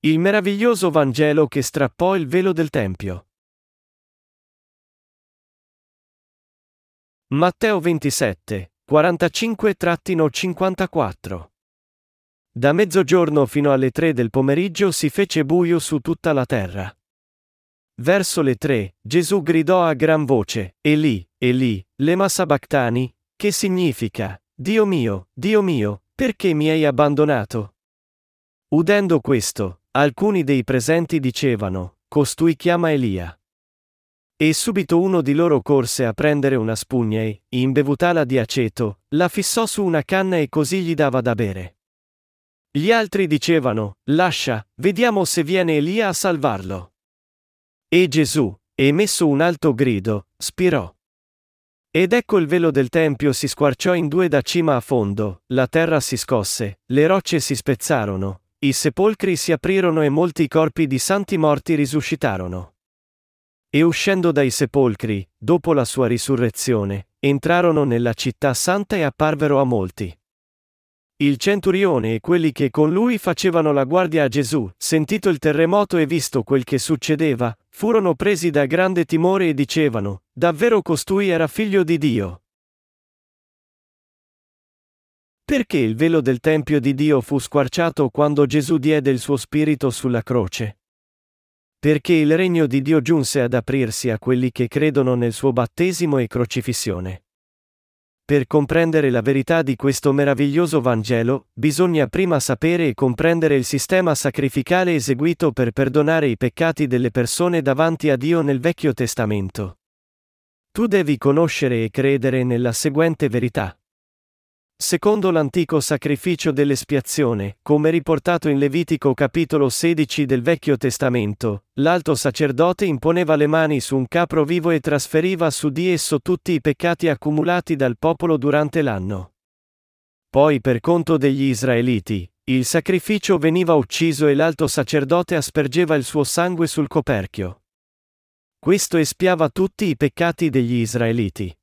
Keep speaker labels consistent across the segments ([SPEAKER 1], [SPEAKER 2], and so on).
[SPEAKER 1] Il meraviglioso Vangelo che strappò il velo del Tempio. Matteo 27, 45-54 Da mezzogiorno fino alle tre del pomeriggio si fece buio su tutta la terra. Verso le tre, Gesù gridò a gran voce, Eli, Eli, lema sabachthani, che significa, Dio mio, Dio mio, perché mi hai abbandonato? Udendo questo, alcuni dei presenti dicevano, Costui chiama Elia. E subito uno di loro corse a prendere una spugna e, imbevutala di aceto, la fissò su una canna e così gli dava da bere. Gli altri dicevano, Lascia, vediamo se viene Elia a salvarlo. E Gesù, emesso un alto grido, spirò. Ed ecco il velo del tempio si squarciò in due da cima a fondo, la terra si scosse, le rocce si spezzarono, i sepolcri si aprirono e molti corpi di santi morti risuscitarono. E uscendo dai sepolcri, dopo la sua risurrezione, entrarono nella città santa e apparvero a molti. Il centurione e quelli che con lui facevano la guardia a Gesù, sentito il terremoto e visto quel che succedeva, furono presi da grande timore e dicevano, davvero costui era figlio di Dio. Perché il velo del Tempio di Dio fu squarciato quando Gesù diede il suo spirito sulla croce? Perché il regno di Dio giunse ad aprirsi a quelli che credono nel suo battesimo e crocifissione. Per comprendere la verità di questo meraviglioso Vangelo, bisogna prima sapere e comprendere il sistema sacrificale eseguito per perdonare i peccati delle persone davanti a Dio nel Vecchio Testamento. Tu devi conoscere e credere nella seguente verità. Secondo l'antico sacrificio dell'espiazione, come riportato in Levitico capitolo 16 del Vecchio Testamento, l'alto sacerdote imponeva le mani su un capro vivo e trasferiva su di esso tutti i peccati accumulati dal popolo durante l'anno. Poi per conto degli israeliti, il sacrificio veniva ucciso e l'alto sacerdote aspergeva il suo sangue sul coperchio. Questo espiava tutti i peccati degli israeliti.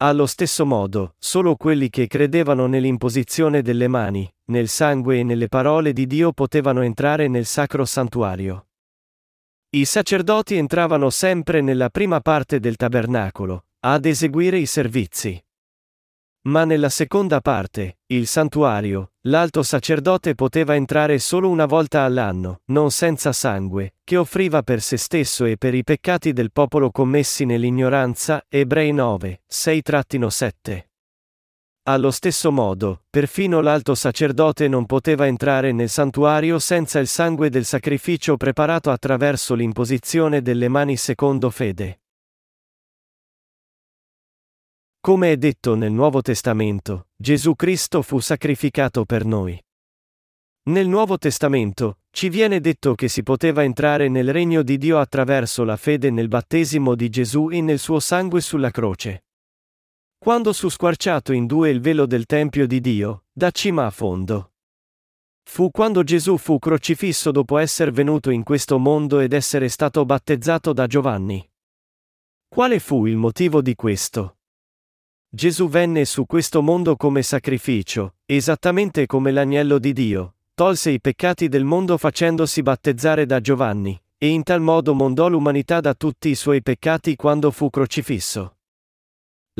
[SPEAKER 1] Allo stesso modo, solo quelli che credevano nell'imposizione delle mani, nel sangue e nelle parole di Dio potevano entrare nel sacro santuario. I sacerdoti entravano sempre nella prima parte del tabernacolo, ad eseguire i servizi. Ma nella seconda parte, il santuario, l'alto sacerdote poteva entrare solo una volta all'anno, non senza sangue, che offriva per se stesso e per i peccati del popolo commessi nell'ignoranza, Ebrei 9, 6-7. Allo stesso modo, perfino l'alto sacerdote non poteva entrare nel santuario senza il sangue del sacrificio preparato attraverso l'imposizione delle mani secondo fede. Come è detto nel Nuovo Testamento, Gesù Cristo fu sacrificato per noi. Nel Nuovo Testamento, ci viene detto che si poteva entrare nel regno di Dio attraverso la fede nel battesimo di Gesù e nel suo sangue sulla croce. Quando fu squarciato in due il velo del Tempio di Dio, da cima a fondo. Fu quando Gesù fu crocifisso dopo essere venuto in questo mondo ed essere stato battezzato da Giovanni. Quale fu il motivo di questo? Gesù venne su questo mondo come sacrificio, esattamente come l'agnello di Dio, tolse i peccati del mondo facendosi battezzare da Giovanni, e in tal modo mondò l'umanità da tutti i suoi peccati quando fu crocifisso.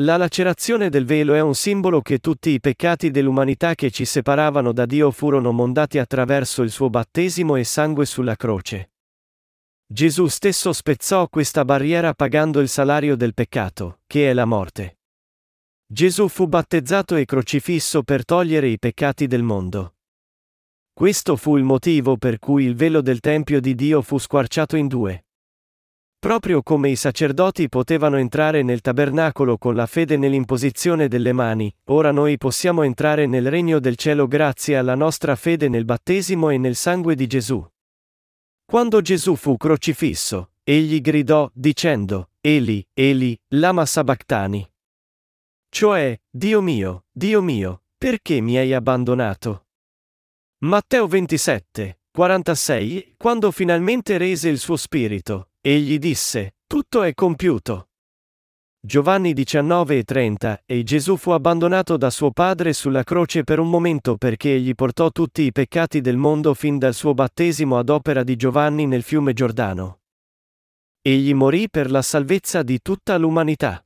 [SPEAKER 1] La lacerazione del velo è un simbolo che tutti i peccati dell'umanità che ci separavano da Dio furono mondati attraverso il suo battesimo e sangue sulla croce. Gesù stesso spezzò questa barriera pagando il salario del peccato, che è la morte. Gesù fu battezzato e crocifisso per togliere i peccati del mondo. Questo fu il motivo per cui il velo del Tempio di Dio fu squarciato in due. Proprio come i sacerdoti potevano entrare nel tabernacolo con la fede nell'imposizione delle mani, ora noi possiamo entrare nel regno del cielo grazie alla nostra fede nel battesimo e nel sangue di Gesù. Quando Gesù fu crocifisso, egli gridò, dicendo, Eli, Eli, lama sabachthani. Cioè, Dio mio, Dio mio, perché mi hai abbandonato? Matteo 27, 46, quando finalmente rese il suo spirito, egli disse, tutto è compiuto. Giovanni 19 e 30, e Gesù fu abbandonato da suo padre sulla croce per un momento perché egli portò tutti i peccati del mondo fin dal suo battesimo ad opera di Giovanni nel fiume Giordano. Egli morì per la salvezza di tutta l'umanità.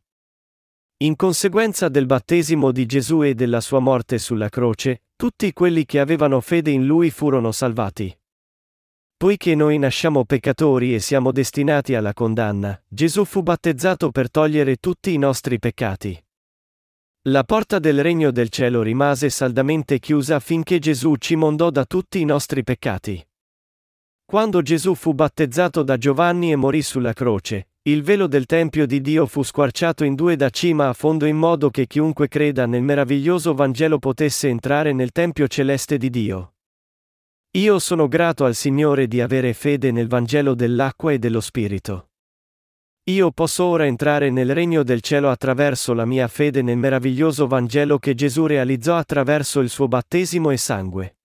[SPEAKER 1] In conseguenza del battesimo di Gesù e della sua morte sulla croce, tutti quelli che avevano fede in lui furono salvati. Poiché noi nasciamo peccatori e siamo destinati alla condanna, Gesù fu battezzato per togliere tutti i nostri peccati. La porta del regno del cielo rimase saldamente chiusa finché Gesù ci mondò da tutti i nostri peccati. Quando Gesù fu battezzato da Giovanni e morì sulla croce, il velo del Tempio di Dio fu squarciato in due da cima a fondo in modo che chiunque creda nel meraviglioso Vangelo potesse entrare nel Tempio celeste di Dio. Io sono grato al Signore di avere fede nel Vangelo dell'acqua e dello Spirito. Io posso ora entrare nel regno del cielo attraverso la mia fede nel meraviglioso Vangelo che Gesù realizzò attraverso il suo battesimo e sangue.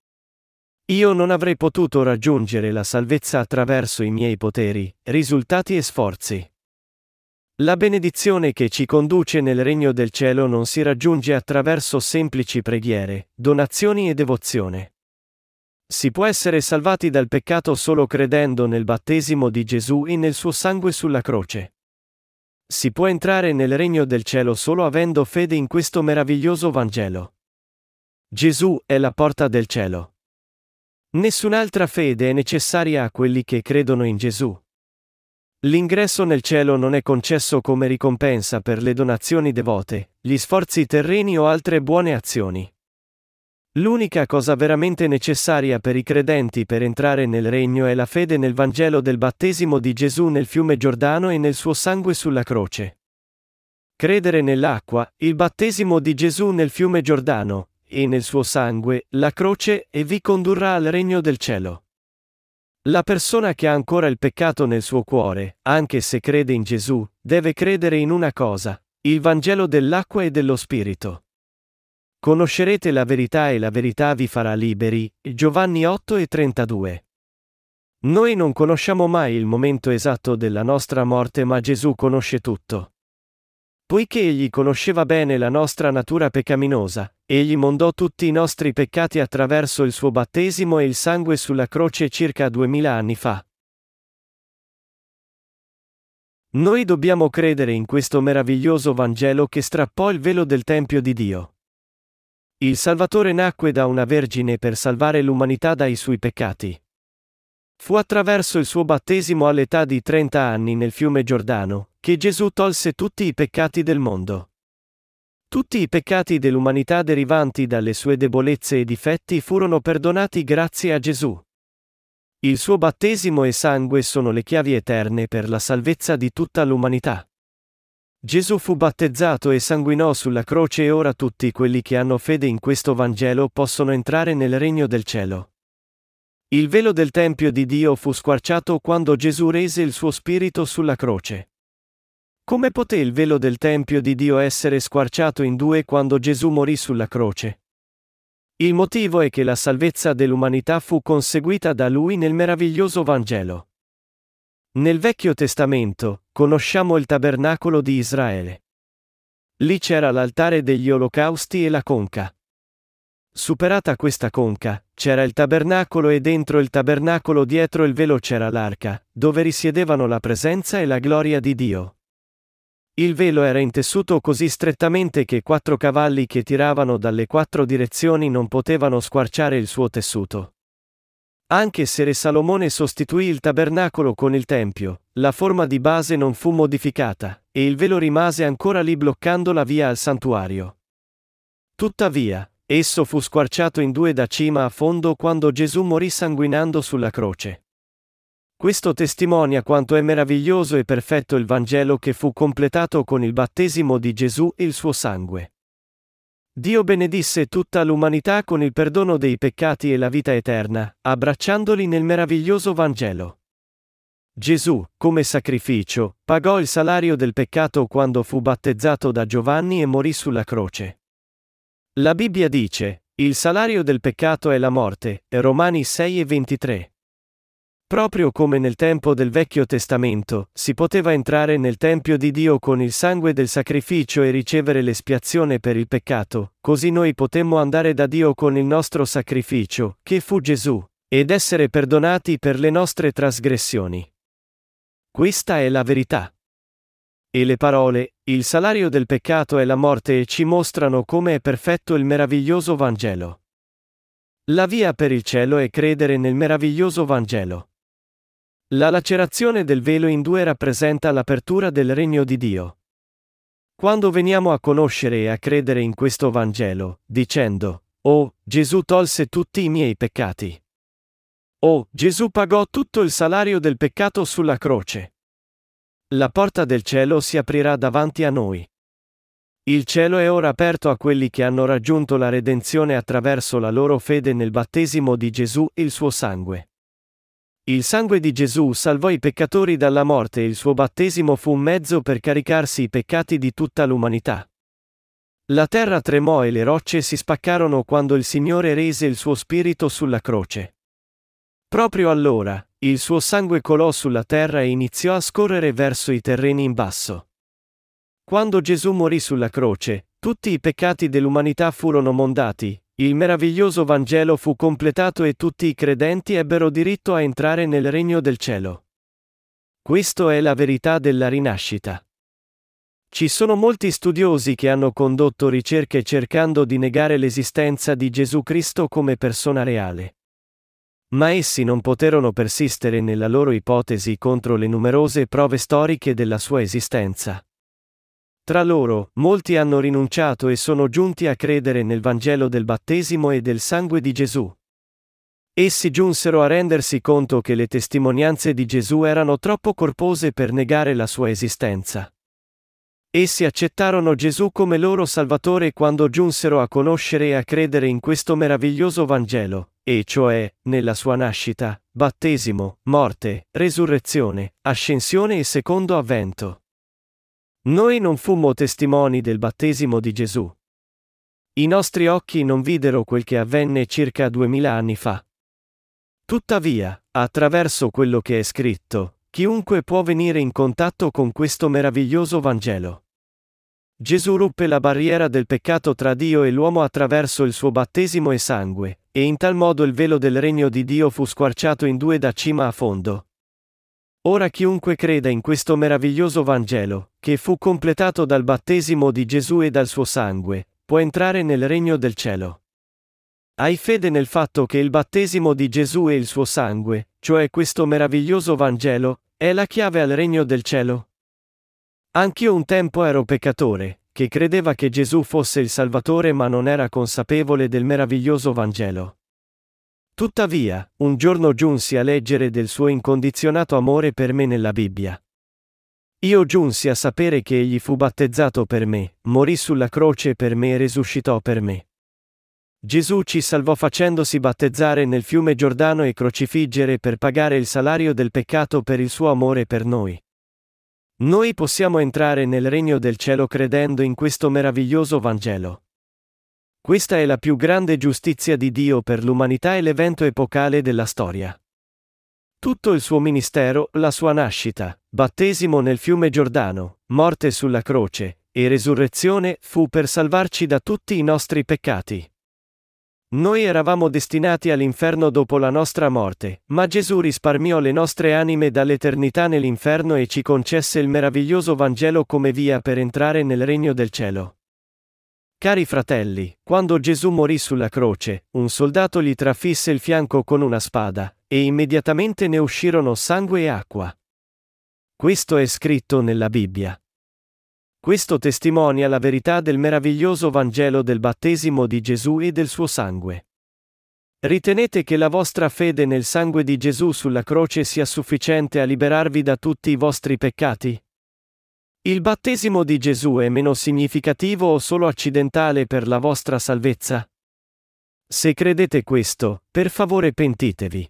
[SPEAKER 1] Io non avrei potuto raggiungere la salvezza attraverso i miei poteri, risultati e sforzi. La benedizione che ci conduce nel regno del cielo non si raggiunge attraverso semplici preghiere, donazioni e devozione. Si può essere salvati dal peccato solo credendo nel battesimo di Gesù e nel suo sangue sulla croce. Si può entrare nel regno del cielo solo avendo fede in questo meraviglioso Vangelo. Gesù è la porta del cielo. Nessun'altra fede è necessaria a quelli che credono in Gesù. L'ingresso nel cielo non è concesso come ricompensa per le donazioni devote, gli sforzi terreni o altre buone azioni. L'unica cosa veramente necessaria per i credenti per entrare nel regno è la fede nel Vangelo del battesimo di Gesù nel fiume Giordano e nel suo sangue sulla croce. Credere nell'acqua, il battesimo di Gesù nel fiume Giordano, e nel suo sangue, la croce, e vi condurrà al regno del cielo. La persona che ha ancora il peccato nel suo cuore, anche se crede in Gesù, deve credere in una cosa, il Vangelo dell'acqua e dello Spirito. Conoscerete la verità e la verità vi farà liberi. Giovanni 8 e 32. Noi non conosciamo mai il momento esatto della nostra morte, ma Gesù conosce tutto. Poiché egli conosceva bene la nostra natura peccaminosa, egli mondò tutti i nostri peccati attraverso il suo battesimo e il sangue sulla croce circa duemila anni fa. Noi dobbiamo credere in questo meraviglioso Vangelo che strappò il velo del Tempio di Dio. Il Salvatore nacque da una vergine per salvare l'umanità dai suoi peccati. Fu attraverso il suo battesimo all'età di 30 anni nel fiume Giordano, che Gesù tolse tutti i peccati del mondo. Tutti i peccati dell'umanità derivanti dalle sue debolezze e difetti furono perdonati grazie a Gesù. Il suo battesimo e sangue sono le chiavi eterne per la salvezza di tutta l'umanità. Gesù fu battezzato e sanguinò sulla croce e ora tutti quelli che hanno fede in questo Vangelo possono entrare nel regno del cielo. Il velo del Tempio di Dio fu squarciato quando Gesù rese il suo spirito sulla croce. Come poté il velo del Tempio di Dio essere squarciato in due quando Gesù morì sulla croce? Il motivo è che la salvezza dell'umanità fu conseguita da lui nel meraviglioso Vangelo. Nel Vecchio Testamento, conosciamo il tabernacolo di Israele. Lì c'era l'altare degli olocausti e la conca. Superata questa conca, c'era il tabernacolo e dentro il tabernacolo dietro il velo c'era l'arca, dove risiedevano la presenza e la gloria di Dio. Il velo era intessuto così strettamente che quattro cavalli che tiravano dalle quattro direzioni non potevano squarciare il suo tessuto. Anche se Re Salomone sostituì il tabernacolo con il tempio, la forma di base non fu modificata, e il velo rimase ancora lì bloccando la via al santuario. Tuttavia, esso fu squarciato in due da cima a fondo quando Gesù morì sanguinando sulla croce. Questo testimonia quanto è meraviglioso e perfetto il Vangelo che fu completato con il battesimo di Gesù e il suo sangue. Dio benedisse tutta l'umanità con il perdono dei peccati e la vita eterna, abbracciandoli nel meraviglioso Vangelo. Gesù, come sacrificio, pagò il salario del peccato quando fu battezzato da Giovanni e morì sulla croce. La Bibbia dice, il salario del peccato è la morte, Romani 6 e 23. Proprio come nel tempo del Vecchio Testamento, si poteva entrare nel Tempio di Dio con il sangue del sacrificio e ricevere l'espiazione per il peccato, così noi potemmo andare da Dio con il nostro sacrificio, che fu Gesù, ed essere perdonati per le nostre trasgressioni. Questa è la verità. E le parole, il salario del peccato è la morte e ci mostrano come è perfetto il meraviglioso Vangelo. La via per il cielo è credere nel meraviglioso Vangelo. La lacerazione del velo in due rappresenta l'apertura del regno di Dio. Quando veniamo a conoscere e a credere in questo Vangelo, dicendo, Oh, Gesù tolse tutti i miei peccati. Oh, Gesù pagò tutto il salario del peccato sulla croce. La porta del cielo si aprirà davanti a noi. Il cielo è ora aperto a quelli che hanno raggiunto la redenzione attraverso la loro fede nel battesimo di Gesù e il suo sangue. Il sangue di Gesù salvò i peccatori dalla morte e il suo battesimo fu un mezzo per caricarsi i peccati di tutta l'umanità. La terra tremò e le rocce si spaccarono quando il Signore rese il suo spirito sulla croce. Proprio allora, il suo sangue colò sulla terra e iniziò a scorrere verso i terreni in basso. Quando Gesù morì sulla croce, tutti i peccati dell'umanità furono mondati, il meraviglioso Vangelo fu completato e tutti i credenti ebbero diritto a entrare nel regno del cielo. Questo è la verità della rinascita. Ci sono molti studiosi che hanno condotto ricerche cercando di negare l'esistenza di Gesù Cristo come persona reale. Ma essi non poterono persistere nella loro ipotesi contro le numerose prove storiche della sua esistenza. Tra loro, molti hanno rinunciato e sono giunti a credere nel Vangelo del battesimo e del sangue di Gesù. Essi giunsero a rendersi conto che le testimonianze di Gesù erano troppo corpose per negare la sua esistenza. Essi accettarono Gesù come loro Salvatore quando giunsero a conoscere e a credere in questo meraviglioso Vangelo, e cioè, nella sua nascita, battesimo, morte, resurrezione, ascensione e secondo avvento. Noi non fummo testimoni del battesimo di Gesù. I nostri occhi non videro quel che avvenne circa duemila anni fa. Tuttavia, attraverso quello che è scritto, chiunque può venire in contatto con questo meraviglioso Vangelo. Gesù ruppe la barriera del peccato tra Dio e l'uomo attraverso il suo battesimo e sangue, e in tal modo il velo del regno di Dio fu squarciato in due da cima a fondo. Ora chiunque creda in questo meraviglioso Vangelo, che fu completato dal battesimo di Gesù e dal suo sangue, può entrare nel regno del cielo. Hai fede nel fatto che il battesimo di Gesù e il suo sangue, cioè questo meraviglioso Vangelo, è la chiave al regno del cielo? Anch'io un tempo ero peccatore, che credeva che Gesù fosse il Salvatore ma non era consapevole del meraviglioso Vangelo. Tuttavia, un giorno giunsi a leggere del suo incondizionato amore per me nella Bibbia. Io giunsi a sapere che egli fu battezzato per me, morì sulla croce per me e risuscitò per me. Gesù ci salvò facendosi battezzare nel fiume Giordano e crocifiggere per pagare il salario del peccato per il suo amore per noi. Noi possiamo entrare nel regno del cielo credendo in questo meraviglioso Vangelo. Questa è la più grande giustizia di Dio per l'umanità e l'evento epocale della storia. Tutto il suo ministero, la sua nascita, battesimo nel fiume Giordano, morte sulla croce, e resurrezione fu per salvarci da tutti i nostri peccati. Noi eravamo destinati all'inferno dopo la nostra morte, ma Gesù risparmiò le nostre anime dall'eternità nell'inferno e ci concesse il meraviglioso Vangelo come via per entrare nel regno del cielo. Cari fratelli, quando Gesù morì sulla croce, un soldato gli trafisse il fianco con una spada, e immediatamente ne uscirono sangue e acqua. Questo è scritto nella Bibbia. Questo testimonia la verità del meraviglioso Vangelo del battesimo di Gesù e del suo sangue. Ritenete che la vostra fede nel sangue di Gesù sulla croce sia sufficiente a liberarvi da tutti i vostri peccati? Il battesimo di Gesù è meno significativo o solo accidentale per la vostra salvezza? Se credete questo, per favore pentitevi.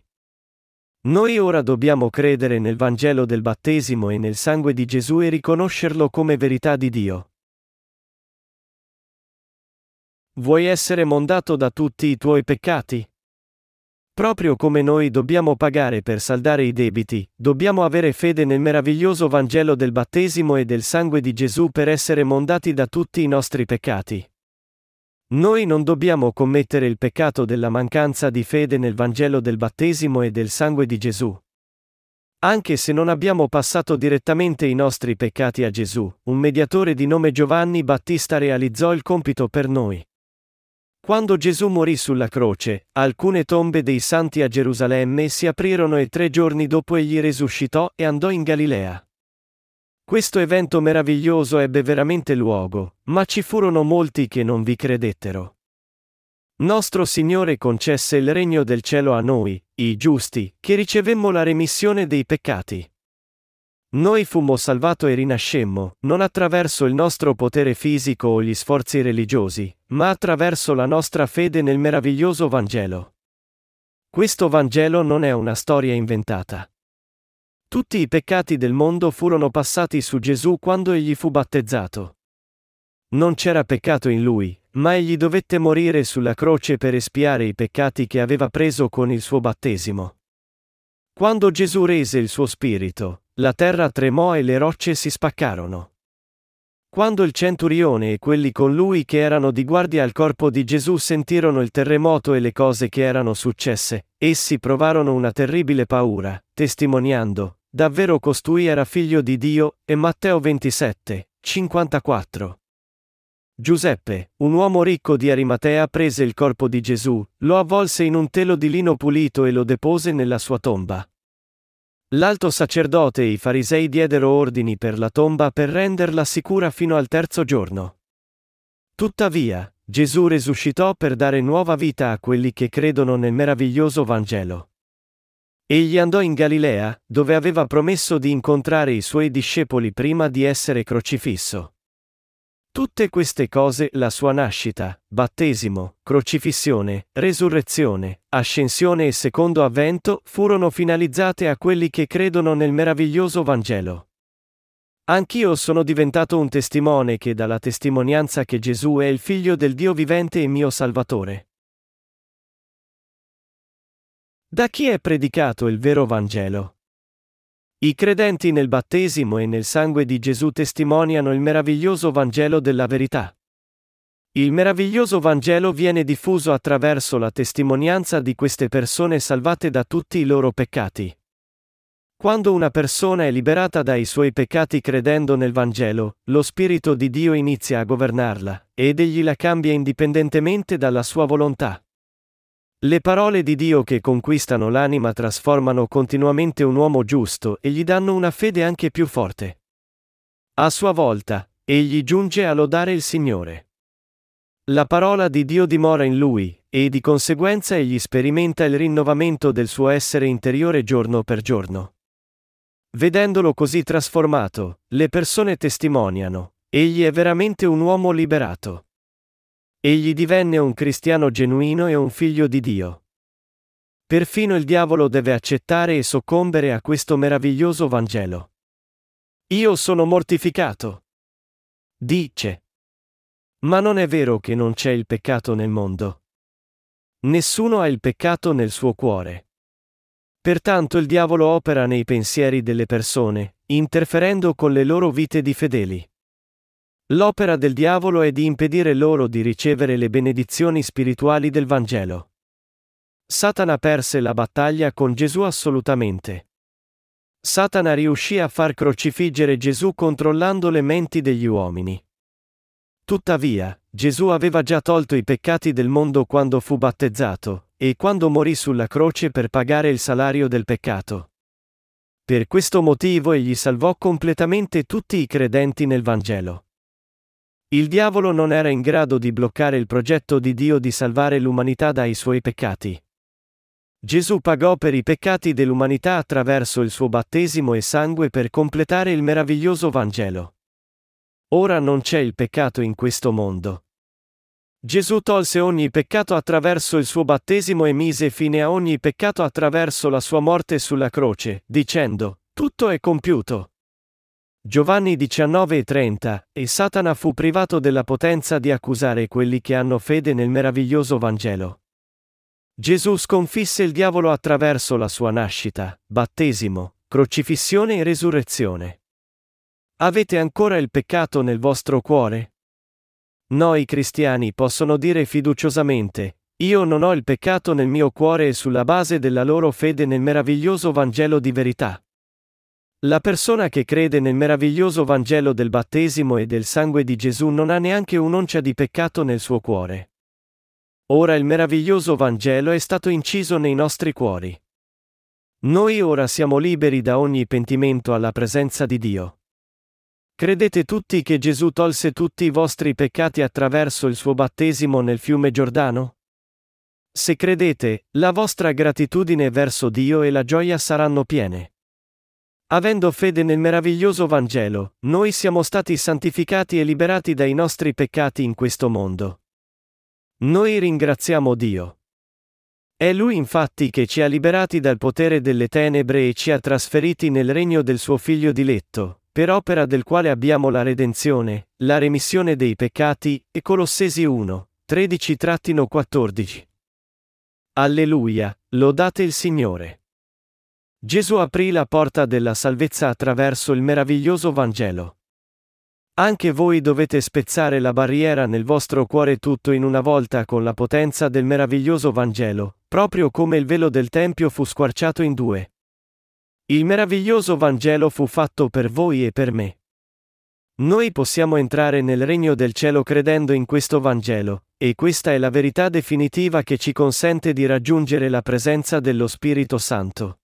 [SPEAKER 1] Noi ora dobbiamo credere nel Vangelo del battesimo e nel sangue di Gesù e riconoscerlo come verità di Dio. Vuoi essere mondato da tutti i tuoi peccati? proprio come noi dobbiamo pagare per saldare i debiti, dobbiamo avere fede nel meraviglioso Vangelo del battesimo e del sangue di Gesù per essere mondati da tutti i nostri peccati. Noi non dobbiamo commettere il peccato della mancanza di fede nel Vangelo del battesimo e del sangue di Gesù. Anche se non abbiamo passato direttamente i nostri peccati a Gesù, un mediatore di nome Giovanni Battista realizzò il compito per noi. Quando Gesù morì sulla croce, alcune tombe dei santi a Gerusalemme si aprirono e tre giorni dopo egli resuscitò e andò in Galilea. Questo evento meraviglioso ebbe veramente luogo, ma ci furono molti che non vi credettero. Nostro Signore concesse il regno del cielo a noi, i giusti, che ricevemmo la remissione dei peccati. Noi fummo salvato e rinascemmo, non attraverso il nostro potere fisico o gli sforzi religiosi, ma attraverso la nostra fede nel meraviglioso Vangelo. Questo Vangelo non è una storia inventata. Tutti i peccati del mondo furono passati su Gesù quando egli fu battezzato. Non c'era peccato in lui, ma egli dovette morire sulla croce per espiare i peccati che aveva preso con il suo battesimo. Quando Gesù rese il suo spirito, la terra tremò e le rocce si spaccarono. Quando il centurione e quelli con lui che erano di guardia al corpo di Gesù sentirono il terremoto e le cose che erano successe, essi provarono una terribile paura, testimoniando, davvero costui era figlio di Dio, e Matteo 27, 54. Giuseppe, un uomo ricco di Arimatea prese il corpo di Gesù, lo avvolse in un telo di lino pulito e lo depose nella sua tomba. L'alto sacerdote e i farisei diedero ordini per la tomba per renderla sicura fino al terzo giorno. Tuttavia, Gesù risuscitò per dare nuova vita a quelli che credono nel meraviglioso Vangelo. Egli andò in Galilea, dove aveva promesso di incontrare i suoi discepoli prima di essere crocifisso. Tutte queste cose, la sua nascita, battesimo, crocifissione, resurrezione, ascensione e secondo avvento, furono finalizzate a quelli che credono nel meraviglioso Vangelo. Anch'io sono diventato un testimone che dà la testimonianza che Gesù è il figlio del Dio vivente e mio Salvatore. Da chi è predicato il vero Vangelo? I credenti nel battesimo e nel sangue di Gesù testimoniano il meraviglioso Vangelo della verità. Il meraviglioso Vangelo viene diffuso attraverso la testimonianza di queste persone salvate da tutti i loro peccati. Quando una persona è liberata dai suoi peccati credendo nel Vangelo, lo Spirito di Dio inizia a governarla, ed egli la cambia indipendentemente dalla sua volontà. Le parole di Dio che conquistano l'anima trasformano continuamente un uomo giusto e gli danno una fede anche più forte. A sua volta, egli giunge a lodare il Signore. La parola di Dio dimora in lui, e di conseguenza egli sperimenta il rinnovamento del suo essere interiore giorno per giorno. Vedendolo così trasformato, le persone testimoniano, egli è veramente un uomo liberato. Egli divenne un cristiano genuino e un figlio di Dio. Perfino il diavolo deve accettare e soccombere a questo meraviglioso Vangelo. Io sono mortificato. Dice. Ma non è vero che non c'è il peccato nel mondo. Nessuno ha il peccato nel suo cuore. Pertanto il diavolo opera nei pensieri delle persone, interferendo con le loro vite di fedeli. L'opera del diavolo è di impedire loro di ricevere le benedizioni spirituali del Vangelo. Satana perse la battaglia con Gesù assolutamente. Satana riuscì a far crocifiggere Gesù controllando le menti degli uomini. Tuttavia, Gesù aveva già tolto i peccati del mondo quando fu battezzato, e quando morì sulla croce per pagare il salario del peccato. Per questo motivo egli salvò completamente tutti i credenti nel Vangelo. Il diavolo non era in grado di bloccare il progetto di Dio di salvare l'umanità dai suoi peccati. Gesù pagò per i peccati dell'umanità attraverso il suo battesimo e sangue per completare il meraviglioso Vangelo. Ora non c'è il peccato in questo mondo. Gesù tolse ogni peccato attraverso il suo battesimo e mise fine a ogni peccato attraverso la sua morte sulla croce, dicendo, tutto è compiuto. Giovanni 19:30, e Satana fu privato della potenza di accusare quelli che hanno fede nel meraviglioso Vangelo. Gesù sconfisse il diavolo attraverso la sua nascita, battesimo, crocifissione e resurrezione. Avete ancora il peccato nel vostro cuore? Noi cristiani possono dire fiduciosamente, io non ho il peccato nel mio cuore e sulla base della loro fede nel meraviglioso Vangelo di verità. La persona che crede nel meraviglioso Vangelo del battesimo e del sangue di Gesù non ha neanche un'oncia di peccato nel suo cuore. Ora il meraviglioso Vangelo è stato inciso nei nostri cuori. Noi ora siamo liberi da ogni pentimento alla presenza di Dio. Credete tutti che Gesù tolse tutti i vostri peccati attraverso il suo battesimo nel fiume Giordano? Se credete, la vostra gratitudine verso Dio e la gioia saranno piene. Avendo fede nel meraviglioso Vangelo, noi siamo stati santificati e liberati dai nostri peccati in questo mondo. Noi ringraziamo Dio. È Lui infatti che ci ha liberati dal potere delle tenebre e ci ha trasferiti nel regno del suo Figlio diletto, per opera del quale abbiamo la redenzione, la remissione dei peccati, e Colossesi 1, 13-14. Alleluia, lodate il Signore. Gesù aprì la porta della salvezza attraverso il meraviglioso Vangelo. Anche voi dovete spezzare la barriera nel vostro cuore tutto in una volta con la potenza del meraviglioso Vangelo, proprio come il velo del Tempio fu squarciato in due. Il meraviglioso Vangelo fu fatto per voi e per me. Noi possiamo entrare nel regno del cielo credendo in questo Vangelo, e questa è la verità definitiva che ci consente di raggiungere la presenza dello Spirito Santo.